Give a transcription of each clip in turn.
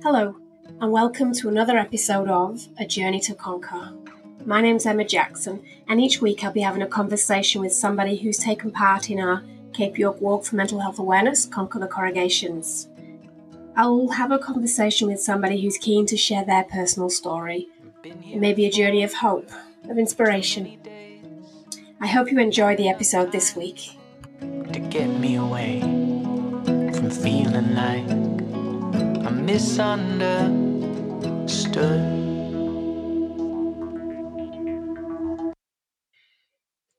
Hello, and welcome to another episode of A Journey to Conquer. My name's Emma Jackson, and each week I'll be having a conversation with somebody who's taken part in our Cape York Walk for Mental Health Awareness Conquer the Corrugations. I'll have a conversation with somebody who's keen to share their personal story. It may be a journey of hope, of inspiration. I hope you enjoy the episode this week. to get me away from feeling like misunderstood.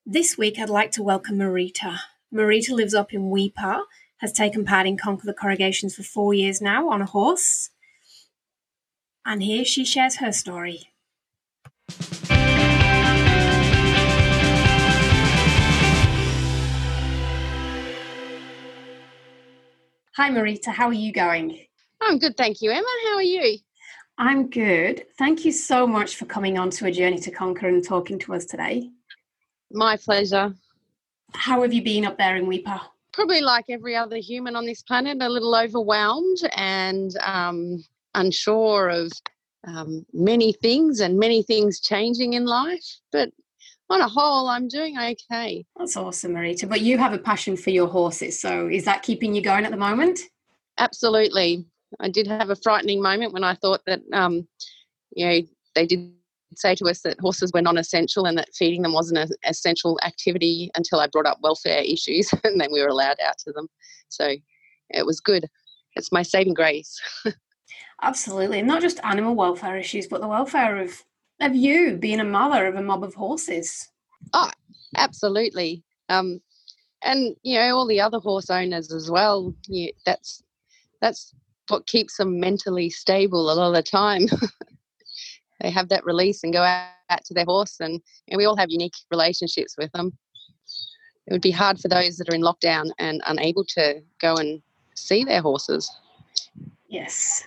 This week I'd like to welcome Marita. Marita lives up in Weipa, has taken part in Conquer the Corrugations for four years now on a horse. And here she shares her story. Hi Marita, how are you going? I'm good, thank you, Emma. How are you? I'm good. Thank you so much for coming on to A Journey to Conquer and talking to us today. My pleasure. How have you been up there in Weipa? Probably like every other human on this planet, a little overwhelmed and um, unsure of um, many things and many things changing in life. But on a whole, I'm doing okay. That's awesome, Marita. But you have a passion for your horses, so is that keeping you going at the moment? Absolutely. I did have a frightening moment when I thought that, um, you know, they did say to us that horses were non-essential and that feeding them wasn't an essential activity until I brought up welfare issues and then we were allowed out to them. So it was good. It's my saving grace. Absolutely. Not just animal welfare issues, but the welfare of of you being a mother of a mob of horses. Oh, absolutely. Um, and you know all the other horse owners as well. Yeah, that's that's what keeps them mentally stable a lot of the time. they have that release and go out, to their horse, and, and we all have unique relationships with them. It would be hard for those that are in lockdown and unable to go and see their horses. Yes,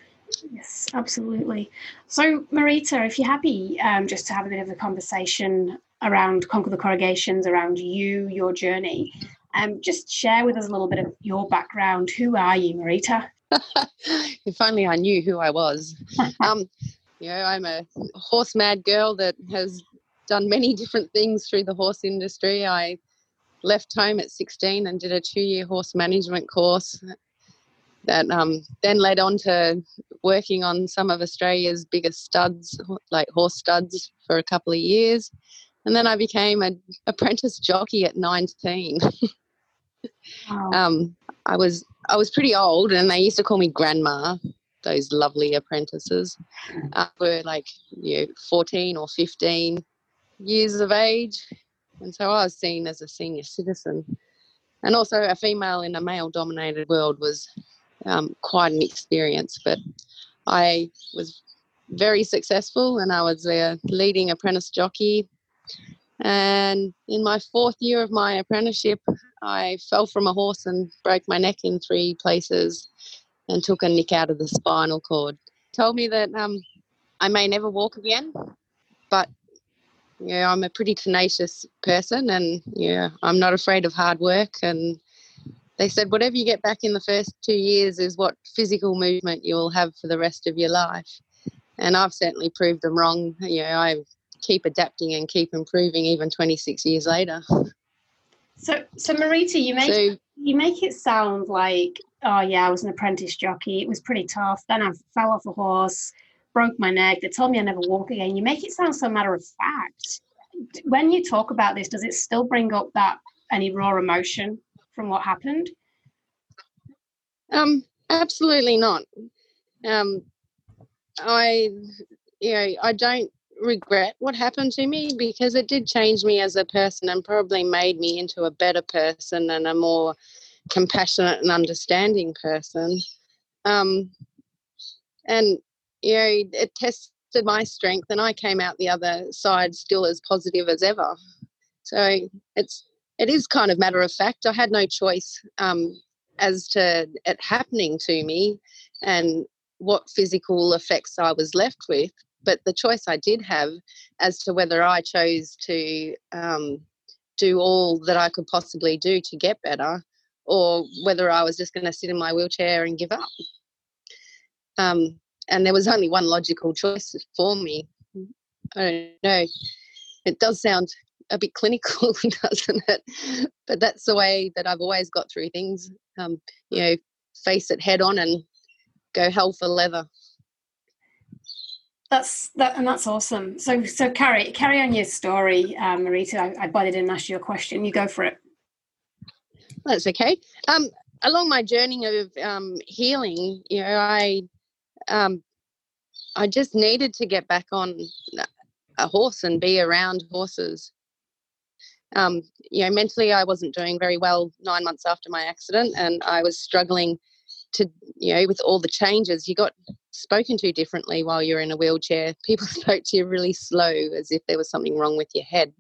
yes, absolutely. So, Marita, if you're happy um, just to have a bit of a conversation around Conquer the Corrugations, around you, your journey, um, just share with us a little bit of your background. Who are you, Marita? if only I knew who I was. um, you know, I'm a horse mad girl that has done many different things through the horse industry. I left home at 16 and did a two year horse management course that um, then led on to working on some of Australia's biggest studs, like horse studs, for a couple of years. And then I became an apprentice jockey at 19. Wow. um, I was I was pretty old, and they used to call me grandma. Those lovely apprentices uh, were like you know, fourteen or fifteen years of age, and so I was seen as a senior citizen. And also, a female in a male-dominated world was um, quite an experience. But I was very successful, and I was a leading apprentice jockey. And in my fourth year of my apprenticeship, I fell from a horse and broke my neck in three places and took a nick out of the spinal cord. Told me that um, I may never walk again, but yeah, I'm a pretty tenacious person and yeah, I'm not afraid of hard work. And they said, whatever you get back in the first two years is what physical movement you will have for the rest of your life. And I've certainly proved them wrong. You know, I keep adapting and keep improving even 26 years later. So, so Marita, you make So you make it sound like, oh yeah, I was an apprentice jockey. It was pretty tough. Then I fell off a horse, broke my neck. They told me I never walk again. You make it sound so matter of fact. When you talk about this, does it still bring up that any raw emotion from what happened? Um, absolutely not. Um, I, you know, I don't regret what happened to me because it did change me as a person and probably made me into a better person and a more compassionate and understanding person. Um, and you know, it tested my strength, and I came out the other side still as positive as ever. So it's it is kind of matter of fact. I had no choice um, as to it happening to me and what physical effects I was left with. But the choice I did have as to whether I chose to um, do all that I could possibly do to get better or whether I was just going to sit in my wheelchair and give up. Um, and there was only one logical choice for me. I don't know. It does sound a bit clinical, doesn't it? But that's the way that I've always got through things. Um, you know, face it head on and go hell for leather. That's that, and that's awesome. So, so carry carry on your story, uh, Marita. I, I but I didn't ask you a question. You go for it. That's okay. Um, along my journey of um, healing, you know, I um, I just needed to get back on a horse and be around horses. Um, you know, mentally, I wasn't doing very well nine months after my accident, and I was struggling to, you know, with all the changes. You got spoken to differently while you're in a wheelchair. People spoke to you really slow, as if there was something wrong with your head.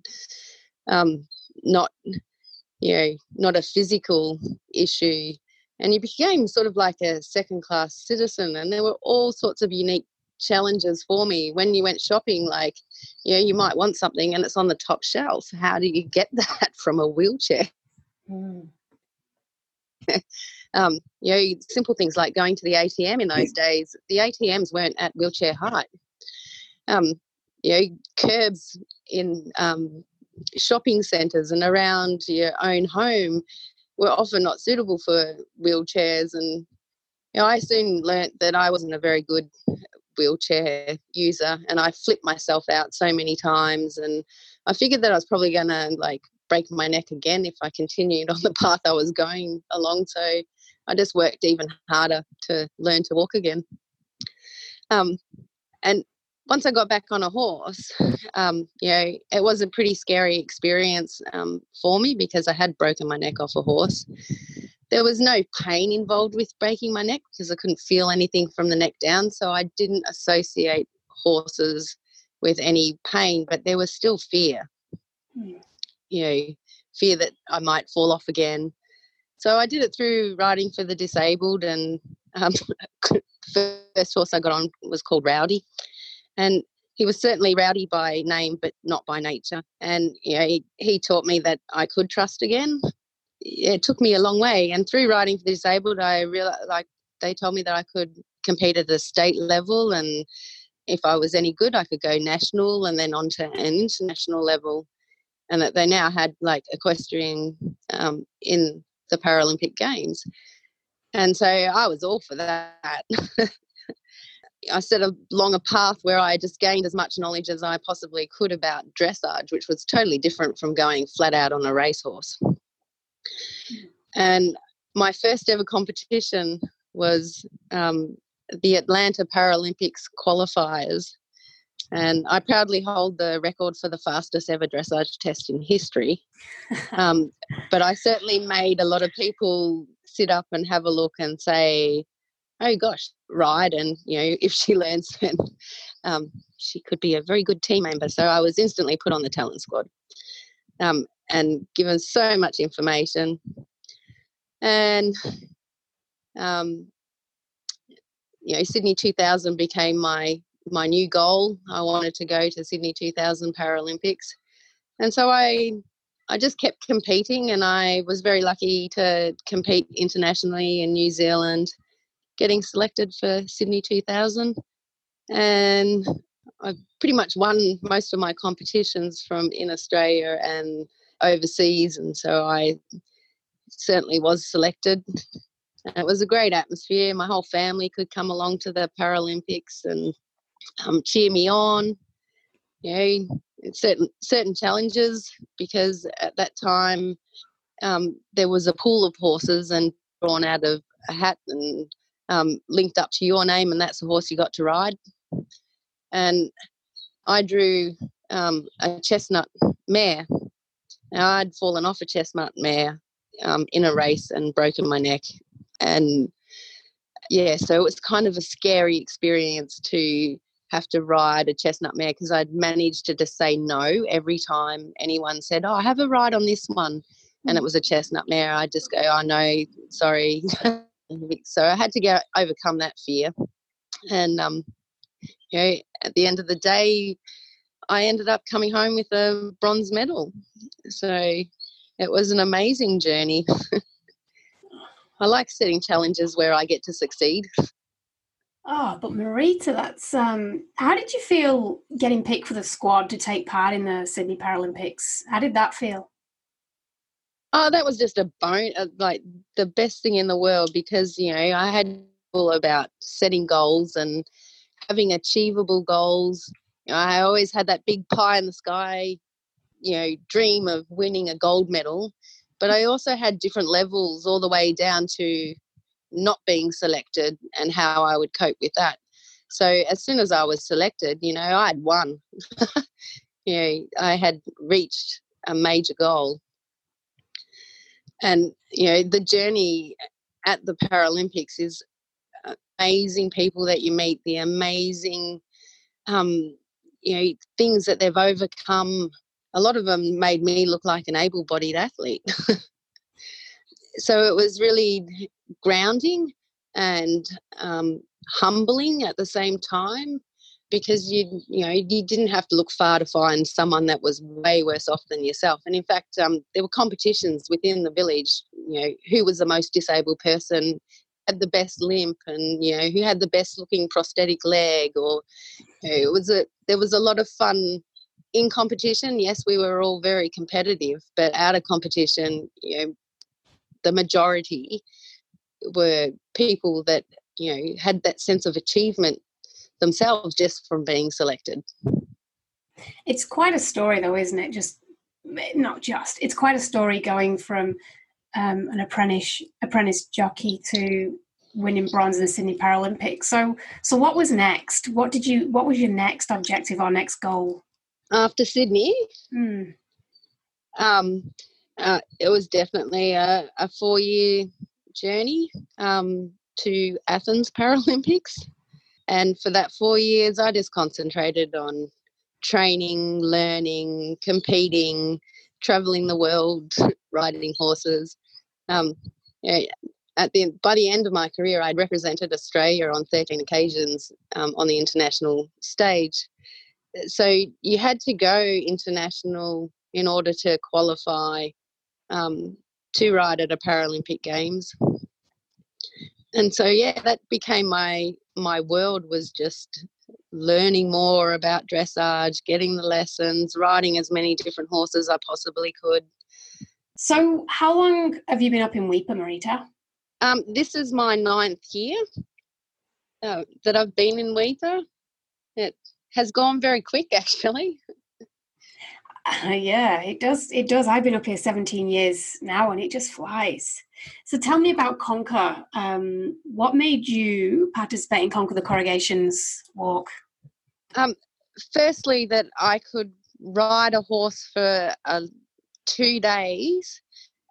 Um, not, you know, not a physical issue. And you became sort of like a second class citizen, and there were all sorts of unique challenges for me when you went shopping like you know you might want something and it's on the top shelf how do you get that from a wheelchair mm. um, you know simple things like going to the atm in those days the atms weren't at wheelchair height. Um, you know curbs in um, shopping centres and around your own home were often not suitable for wheelchairs and you know, I soon learnt that I wasn't a very good wheelchair user and I flipped myself out so many times and I figured that I was probably going to like break my neck again if I continued on the path I was going along so I just worked even harder to learn to walk again um, and once I got back on a horse, um, you know, it was a pretty scary experience um, for me because I had broken my neck off a horse there was no pain involved with breaking my neck because I couldn't feel anything from the neck down. So I didn't associate horses with any pain, but there was still fear. Mm. You know, fear that I might fall off again. So I did it through riding for the disabled, and um, first horse I got on was called Rowdy, and he was certainly rowdy by name, but not by nature. And you know, he, he taught me that I could trust again it took me a long way. And through riding for the disabled, I realized like they told me that I could compete at a state level, and if I was any good, I could go national and then on to an international level. And that they now had like equestrian um, in the Paralympic Games. And so I was all for that. I set along a path where I just gained as much knowledge as I possibly could about dressage, which was totally different from going flat out on a racehorse. And my first ever competition was um, the Atlanta Paralympics qualifiers. And I proudly hold the record for the fastest ever dressage test in history. Um, but I certainly made a lot of people sit up and have a look and say, oh gosh, ride. And, you know, if she learns, then um, she could be a very good team member. So I was instantly put on the talent squad um, and given so much information and um, you know Sydney 2000 became my my new goal. I wanted to go to Sydney 2000 Paralympics, and so I I just kept competing, and I was very lucky to compete internationally in New Zealand, getting selected for Sydney 2000, and I pretty much won most of my competitions from in Australia and overseas, and so I certainly was selected. it was a great atmosphere. My whole family could come along to the Paralympics and um, cheer me on. You know, certain certain challenges because at that time um, there was a pool of horses and drawn out of a hat and um, linked up to your name, and that's the horse you got to ride. And I drew um, a chestnut mare. Now I'd fallen off a chestnut mare um, in a race and broken my neck. And yeah, so it was kind of a scary experience to have to ride a chestnut mare because I'd managed to just say no every time anyone said, Oh, I have a ride on this one. And it was a chestnut mare. I'd just go, Oh, no, sorry. so I had to get overcome that fear. And, um, you know, at the end of the day, I ended up coming home with a bronze medal. So it was an amazing journey. I like setting challenges where I get to succeed. Oh, but Marita, that's um how did you feel getting picked for the squad to take part in the Sydney Paralympics? How did that feel? Oh, that was just a bone, uh, like the best thing in the world because, you know, I had all about setting goals and having achievable goals. You know, I always had that big pie in the sky, you know, dream of winning a gold medal. But I also had different levels all the way down to not being selected and how I would cope with that. So as soon as I was selected, you know, I had won. you know, I had reached a major goal and you know the journey at the Paralympics is amazing people that you meet, the amazing um, you know things that they've overcome. A lot of them made me look like an able-bodied athlete. so it was really grounding and um, humbling at the same time because you you know you didn't have to look far to find someone that was way worse off than yourself. And in fact, um, there were competitions within the village. You know, who was the most disabled person, had the best limp, and you know who had the best looking prosthetic leg, or you know, it was a there was a lot of fun in competition. Yes, we were all very competitive, but out of competition, you know, the majority were people that you know had that sense of achievement themselves just from being selected. It's quite a story, though, isn't it? Just not just. It's quite a story going from um, an apprentice apprentice jockey to winning bronze in the Sydney Paralympics. So, so what was next? What did you? What was your next objective or next goal after Sydney? Hmm. Um, uh, it was definitely a, a four year journey um, to Athens Paralympics. And for that four years, I just concentrated on training, learning, competing, traveling the world, riding horses. Um, at the by the end of my career, I'd represented Australia on 13 occasions um, on the international stage. So you had to go international in order to qualify um, to ride at a Paralympic Games. And so yeah, that became my my world was just learning more about dressage, getting the lessons, riding as many different horses I possibly could. So, how long have you been up in Weipa, Marita? Um, this is my ninth year uh, that I've been in Weipa. It has gone very quick, actually. Yeah, it does. It does. I've been up here 17 years now, and it just flies. So tell me about Conquer. Um, what made you participate in Conquer the Corrugations Walk? Um, firstly, that I could ride a horse for uh, two days,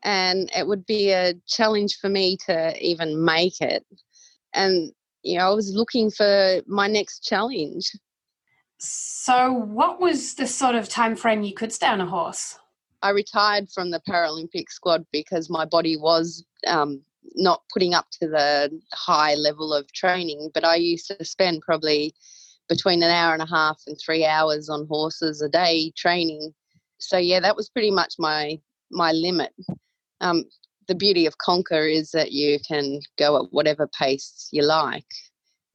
and it would be a challenge for me to even make it. And you know, I was looking for my next challenge. So, what was the sort of time frame you could stay on a horse? I retired from the Paralympic squad because my body was um, not putting up to the high level of training. But I used to spend probably between an hour and a half and three hours on horses a day training. So yeah, that was pretty much my my limit. Um, the beauty of Conquer is that you can go at whatever pace you like,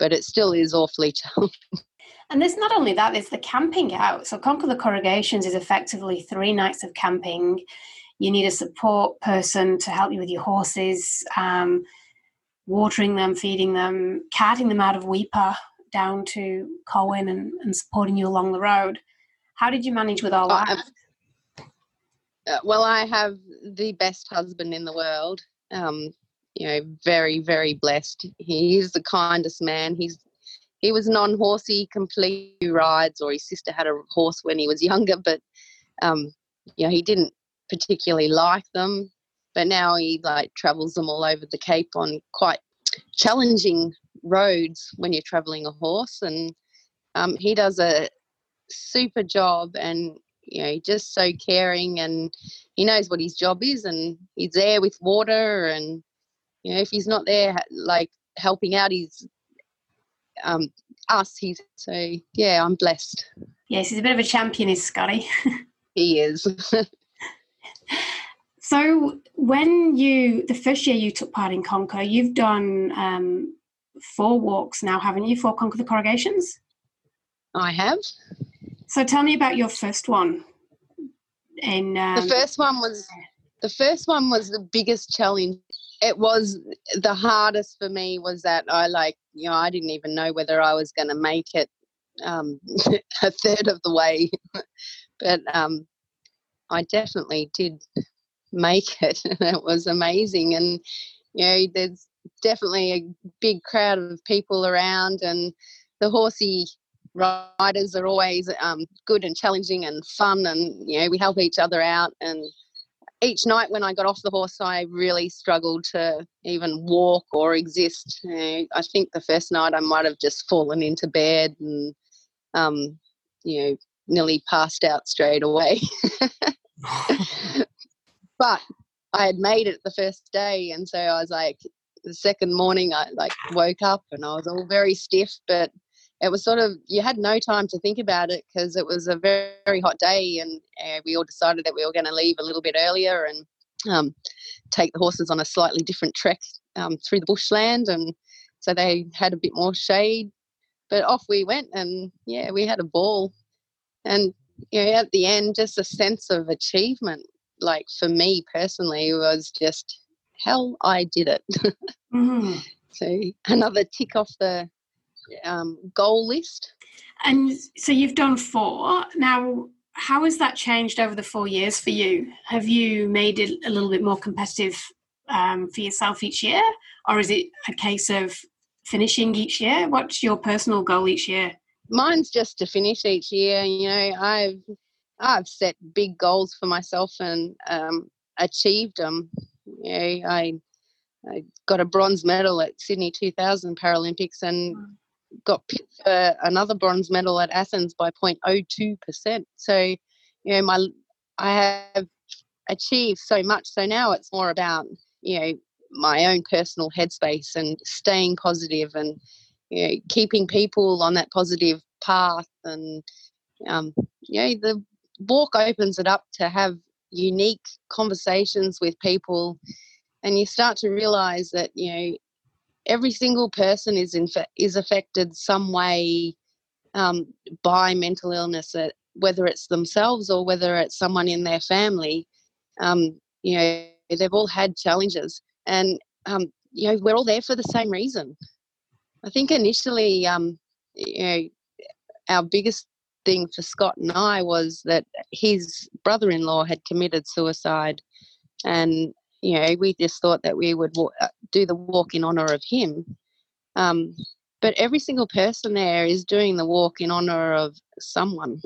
but it still is awfully challenging. And there's not only that, there's the camping out. So Conquer the Corrugations is effectively three nights of camping. You need a support person to help you with your horses, um, watering them, feeding them, carting them out of Weipa down to Colwyn and, and supporting you along the road. How did you manage with all that? Uh, well, I have the best husband in the world. Um, you know, very, very blessed. He is the kindest man. He's he was non-horsey, completely rides, or his sister had a horse when he was younger, but um, you know he didn't particularly like them. But now he like travels them all over the Cape on quite challenging roads when you're traveling a horse, and um, he does a super job and you know just so caring and he knows what his job is and he's there with water and you know if he's not there like helping out he's um, us. He's so yeah, I'm blessed. Yes, he's a bit of a champion, is Scotty. he is. so when you the first year you took part in Conquer, you've done um, four walks now, haven't you, for Conquer the Corrugations? I have. So tell me about your first one. In um, the first one was the first one was the biggest challenge. It was the hardest for me was that I like you know I didn't even know whether I was going to make it um, a third of the way, but um, I definitely did make it, and it was amazing. And you know, there's definitely a big crowd of people around, and the horsey riders are always um, good and challenging and fun, and you know, we help each other out. And each night when I got off the horse, I really struggled to even walk or exist. You know, I think the first night I might have just fallen into bed and, um, you know, nearly passed out straight away. but I had made it the first day, and so I was like, the second morning, I like woke up and I was all very stiff, but it was sort of you had no time to think about it because it was a very, very hot day, and uh, we all decided that we were going to leave a little bit earlier and um, take the horses on a slightly different trek um, through the bushland, and so they had a bit more shade. But off we went, and yeah, we had a ball, and you know, at the end, just a sense of achievement like for me personally was just hell i did it mm-hmm. so another tick off the um, goal list. And so you've done four. Now how has that changed over the four years for you? Have you made it a little bit more competitive um, for yourself each year? Or is it a case of finishing each year? What's your personal goal each year? Mine's just to finish each year you know i've I've set big goals for myself and um, achieved them. You know, I, I got a bronze medal at Sydney 2000 Paralympics and got picked for another bronze medal at Athens by 0.02%. So, you know, my I have achieved so much. So now it's more about, you know, my own personal headspace and staying positive and, you know, keeping people on that positive path and, um, you know, the walk opens it up to have unique conversations with people and you start to realize that you know every single person is in is affected some way um, by mental illness uh, whether it's themselves or whether it's someone in their family um, you know they've all had challenges and um, you know we're all there for the same reason i think initially um, you know our biggest thing for Scott and I was that his brother in law had committed suicide. And, you know, we just thought that we would uh, do the walk in honour of him. Um, but every single person there is doing the walk in honour of someone.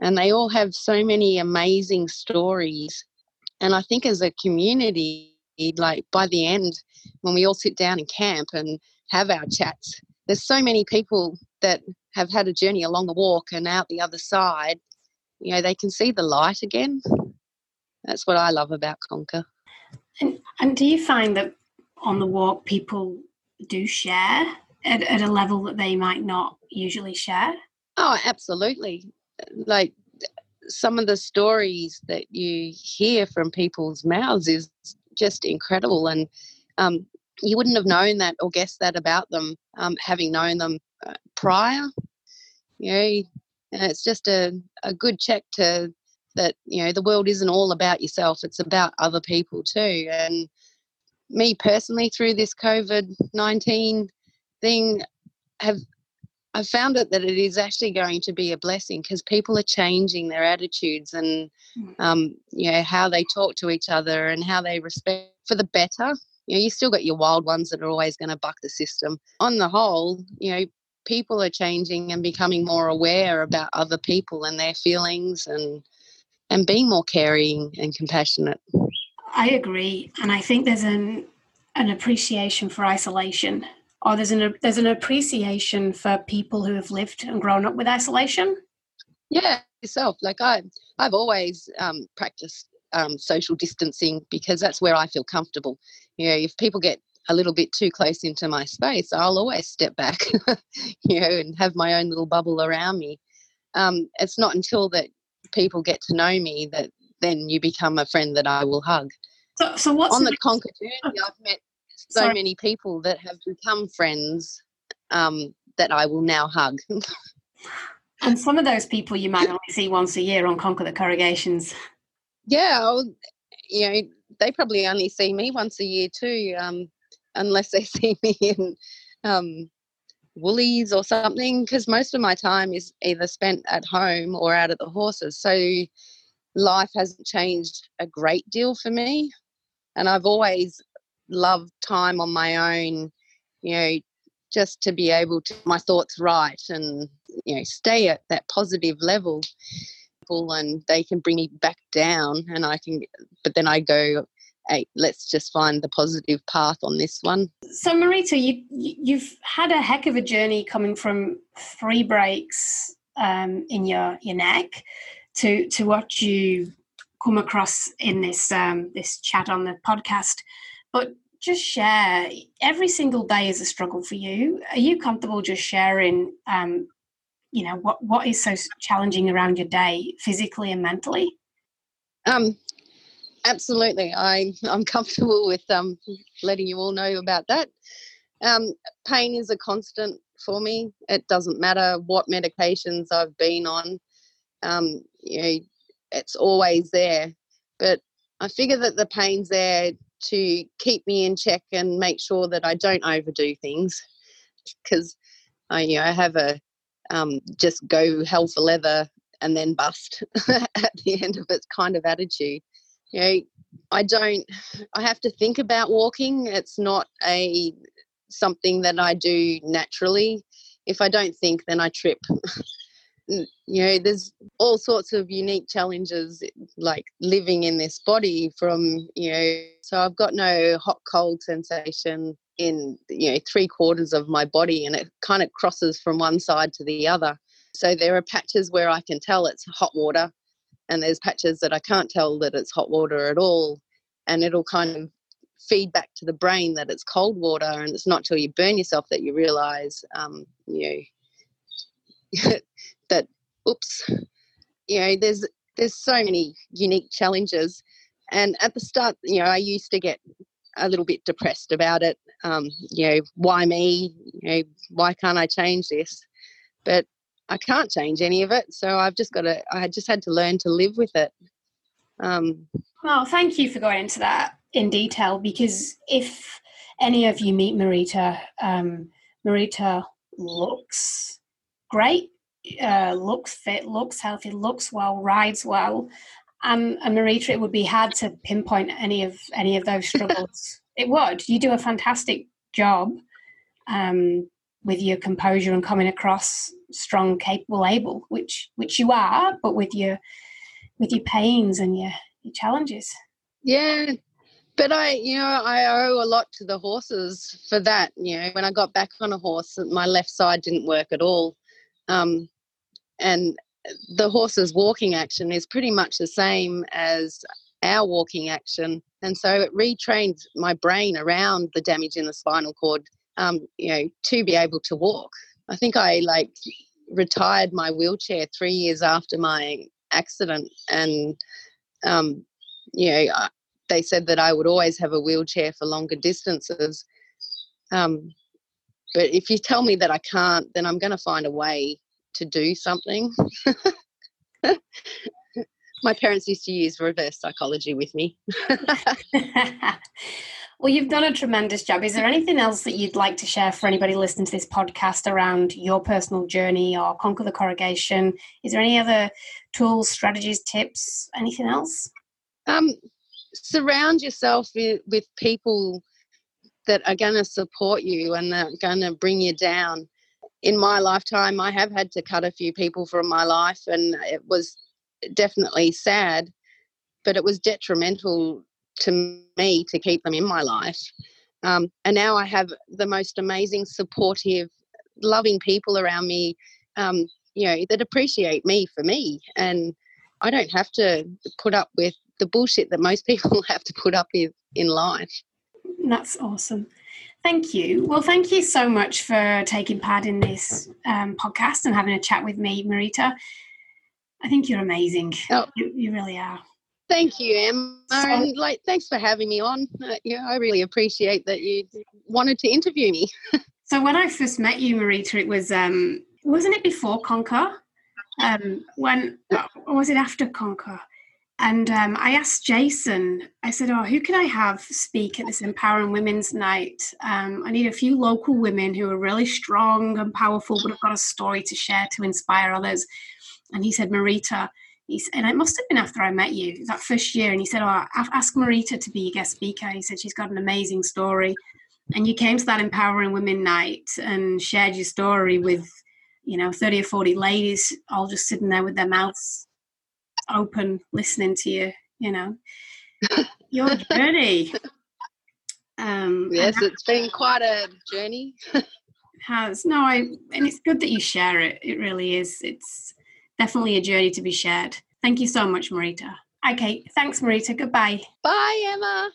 And they all have so many amazing stories. And I think as a community, like by the end, when we all sit down in camp and have our chats, there's so many people that have had a journey along the walk and out the other side, you know, they can see the light again. That's what I love about Conquer. And, and do you find that on the walk people do share at, at a level that they might not usually share? Oh, absolutely. Like some of the stories that you hear from people's mouths is just incredible. And um, you wouldn't have known that or guessed that about them um, having known them uh, prior. You know, and it's just a, a good check to that, you know, the world isn't all about yourself, it's about other people too. And me personally, through this COVID 19 thing, have I've found it that it is actually going to be a blessing because people are changing their attitudes and mm. um, you know how they talk to each other and how they respect for the better you know, you still got your wild ones that are always going to buck the system. On the whole, you know, people are changing and becoming more aware about other people and their feelings and and being more caring and compassionate. I agree, and I think there's an an appreciation for isolation, or there's an there's an appreciation for people who have lived and grown up with isolation. Yeah, yourself. Like I, I've always um, practiced um, social distancing because that's where I feel comfortable. You know, if people get a little bit too close into my space, I'll always step back, you know, and have my own little bubble around me. Um, it's not until that people get to know me that then you become a friend that I will hug. So, so what's on the, the Conquer journey? I've met so Sorry. many people that have become friends um, that I will now hug. And some of those people you might only see once a year on Conquer the Corrugations. yeah, I'll, you know, they probably only see me once a year too, um, unless they see me in um, Woolies or something, because most of my time is either spent at home or out at the horses. So life hasn't changed a great deal for me. And I've always loved time on my own, you know, just to be able to my thoughts right and you know stay at that positive level and they can bring me back down and i can but then i go hey let's just find the positive path on this one So, Marita, you, you- you've had a heck of a journey coming from three breaks um, in your, your neck to to what you come across in this um, this chat on the podcast. But just share. Every single day is a struggle for you. Are you comfortable just sharing? Um, you know what what is so challenging around your day, physically and mentally? um absolutely i i'm comfortable with um letting you all know about that. Um pain is a constant for me. It doesn't matter what medications i've been on um you know it's always there. But i figure that the pain's there to keep me in check and make sure that i don't overdo things because i you know i have a um just go hell for leather and then bust at the end of its kind of attitude. You know, I don't I have to think about walking. It's not a something that I do naturally. If I don't think then I trip. You know, there's all sorts of unique challenges like living in this body from, you know, so I've got no hot cold sensation in, you know, three quarters of my body and it kind of crosses from one side to the other. So there are patches where I can tell it's hot water, and there's patches that I can't tell that it's hot water at all. And it'll kind of feed back to the brain that it's cold water. And it's not till you burn yourself that you realize, um, you know, that, oops, you know, there's there's so many unique challenges. And at the start, you know, I used to get a little bit depressed about it. Um, you know, why me? You know, why can't I change this? But I can't change any of it. So I've just got to, I just had to learn to live with it. Um, Well, thank you for going into that in detail because if any of you meet Marita, um, Marita looks great, uh, looks fit, looks healthy, looks well, rides well. Um, and Marita, it would be hard to pinpoint any of any of those struggles. it would. You do a fantastic job um, with your composure and coming across strong, capable, able, which which you are, but with your with your pains and your, your challenges. yeah. But I, you know, I owe a lot to the horses for that. You know, when I got back on a horse, my left side didn't work at all. Um, and the horse's walking action is pretty much the same as our walking action. And so it retrained my brain around the damage in the spinal cord, um, you know, to be able to walk. I think I like retired my wheelchair three years after my accident. And, um, you know, I, they said that I would always have a wheelchair for longer distances. Um, but if you tell me that I can't, then I'm going to find a way to do something. My parents used to use reverse psychology with me. well, you've done a tremendous job. Is there anything else that you'd like to share for anybody listening to this podcast around your personal journey or conquer the corrugation? Is there any other tools, strategies, tips, anything else? Um, surround yourself with, people that are going to support you and that are going to bring you down. In my lifetime, I have had to cut a few people from my life, and it was definitely sad, but it was detrimental to me to keep them in my life. Um, and now I have the most amazing, supportive, loving people around me, um, you know, that appreciate me for me. And I don't have to put up with the bullshit that most people have to put up with in life. That's awesome. Thank you. Well, thank you so much for taking part in this um, podcast and having a chat with me, Marita. I think you're amazing. Oh. You, you really are. Thank you, Emma, so, and like, thanks for having me on. Uh, yeah, I really appreciate that you wanted to interview me. so when I first met you, Marita, it was um, wasn't it before Conquer? Um, when or was it after Conquer? And um, I asked Jason, I said, Oh, who can I have speak at this Empowering Women's Night? Um, I need a few local women who are really strong and powerful, but have got a story to share to inspire others. And he said, Marita. He's, and it must have been after I met you that first year. And he said, Oh, ask Marita to be your guest speaker. He said, She's got an amazing story. And you came to that Empowering Women Night and shared your story with, you know, 30 or 40 ladies all just sitting there with their mouths open listening to you you know your journey um yes it's been quite a journey has no i and it's good that you share it it really is it's definitely a journey to be shared thank you so much marita okay thanks marita goodbye bye emma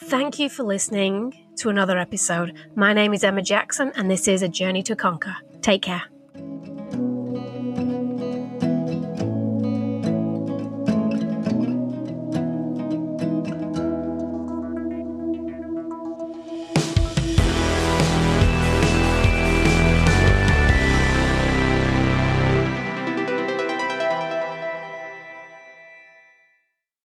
Thank you for listening to another episode. My name is Emma Jackson, and this is A Journey to Conquer. Take care.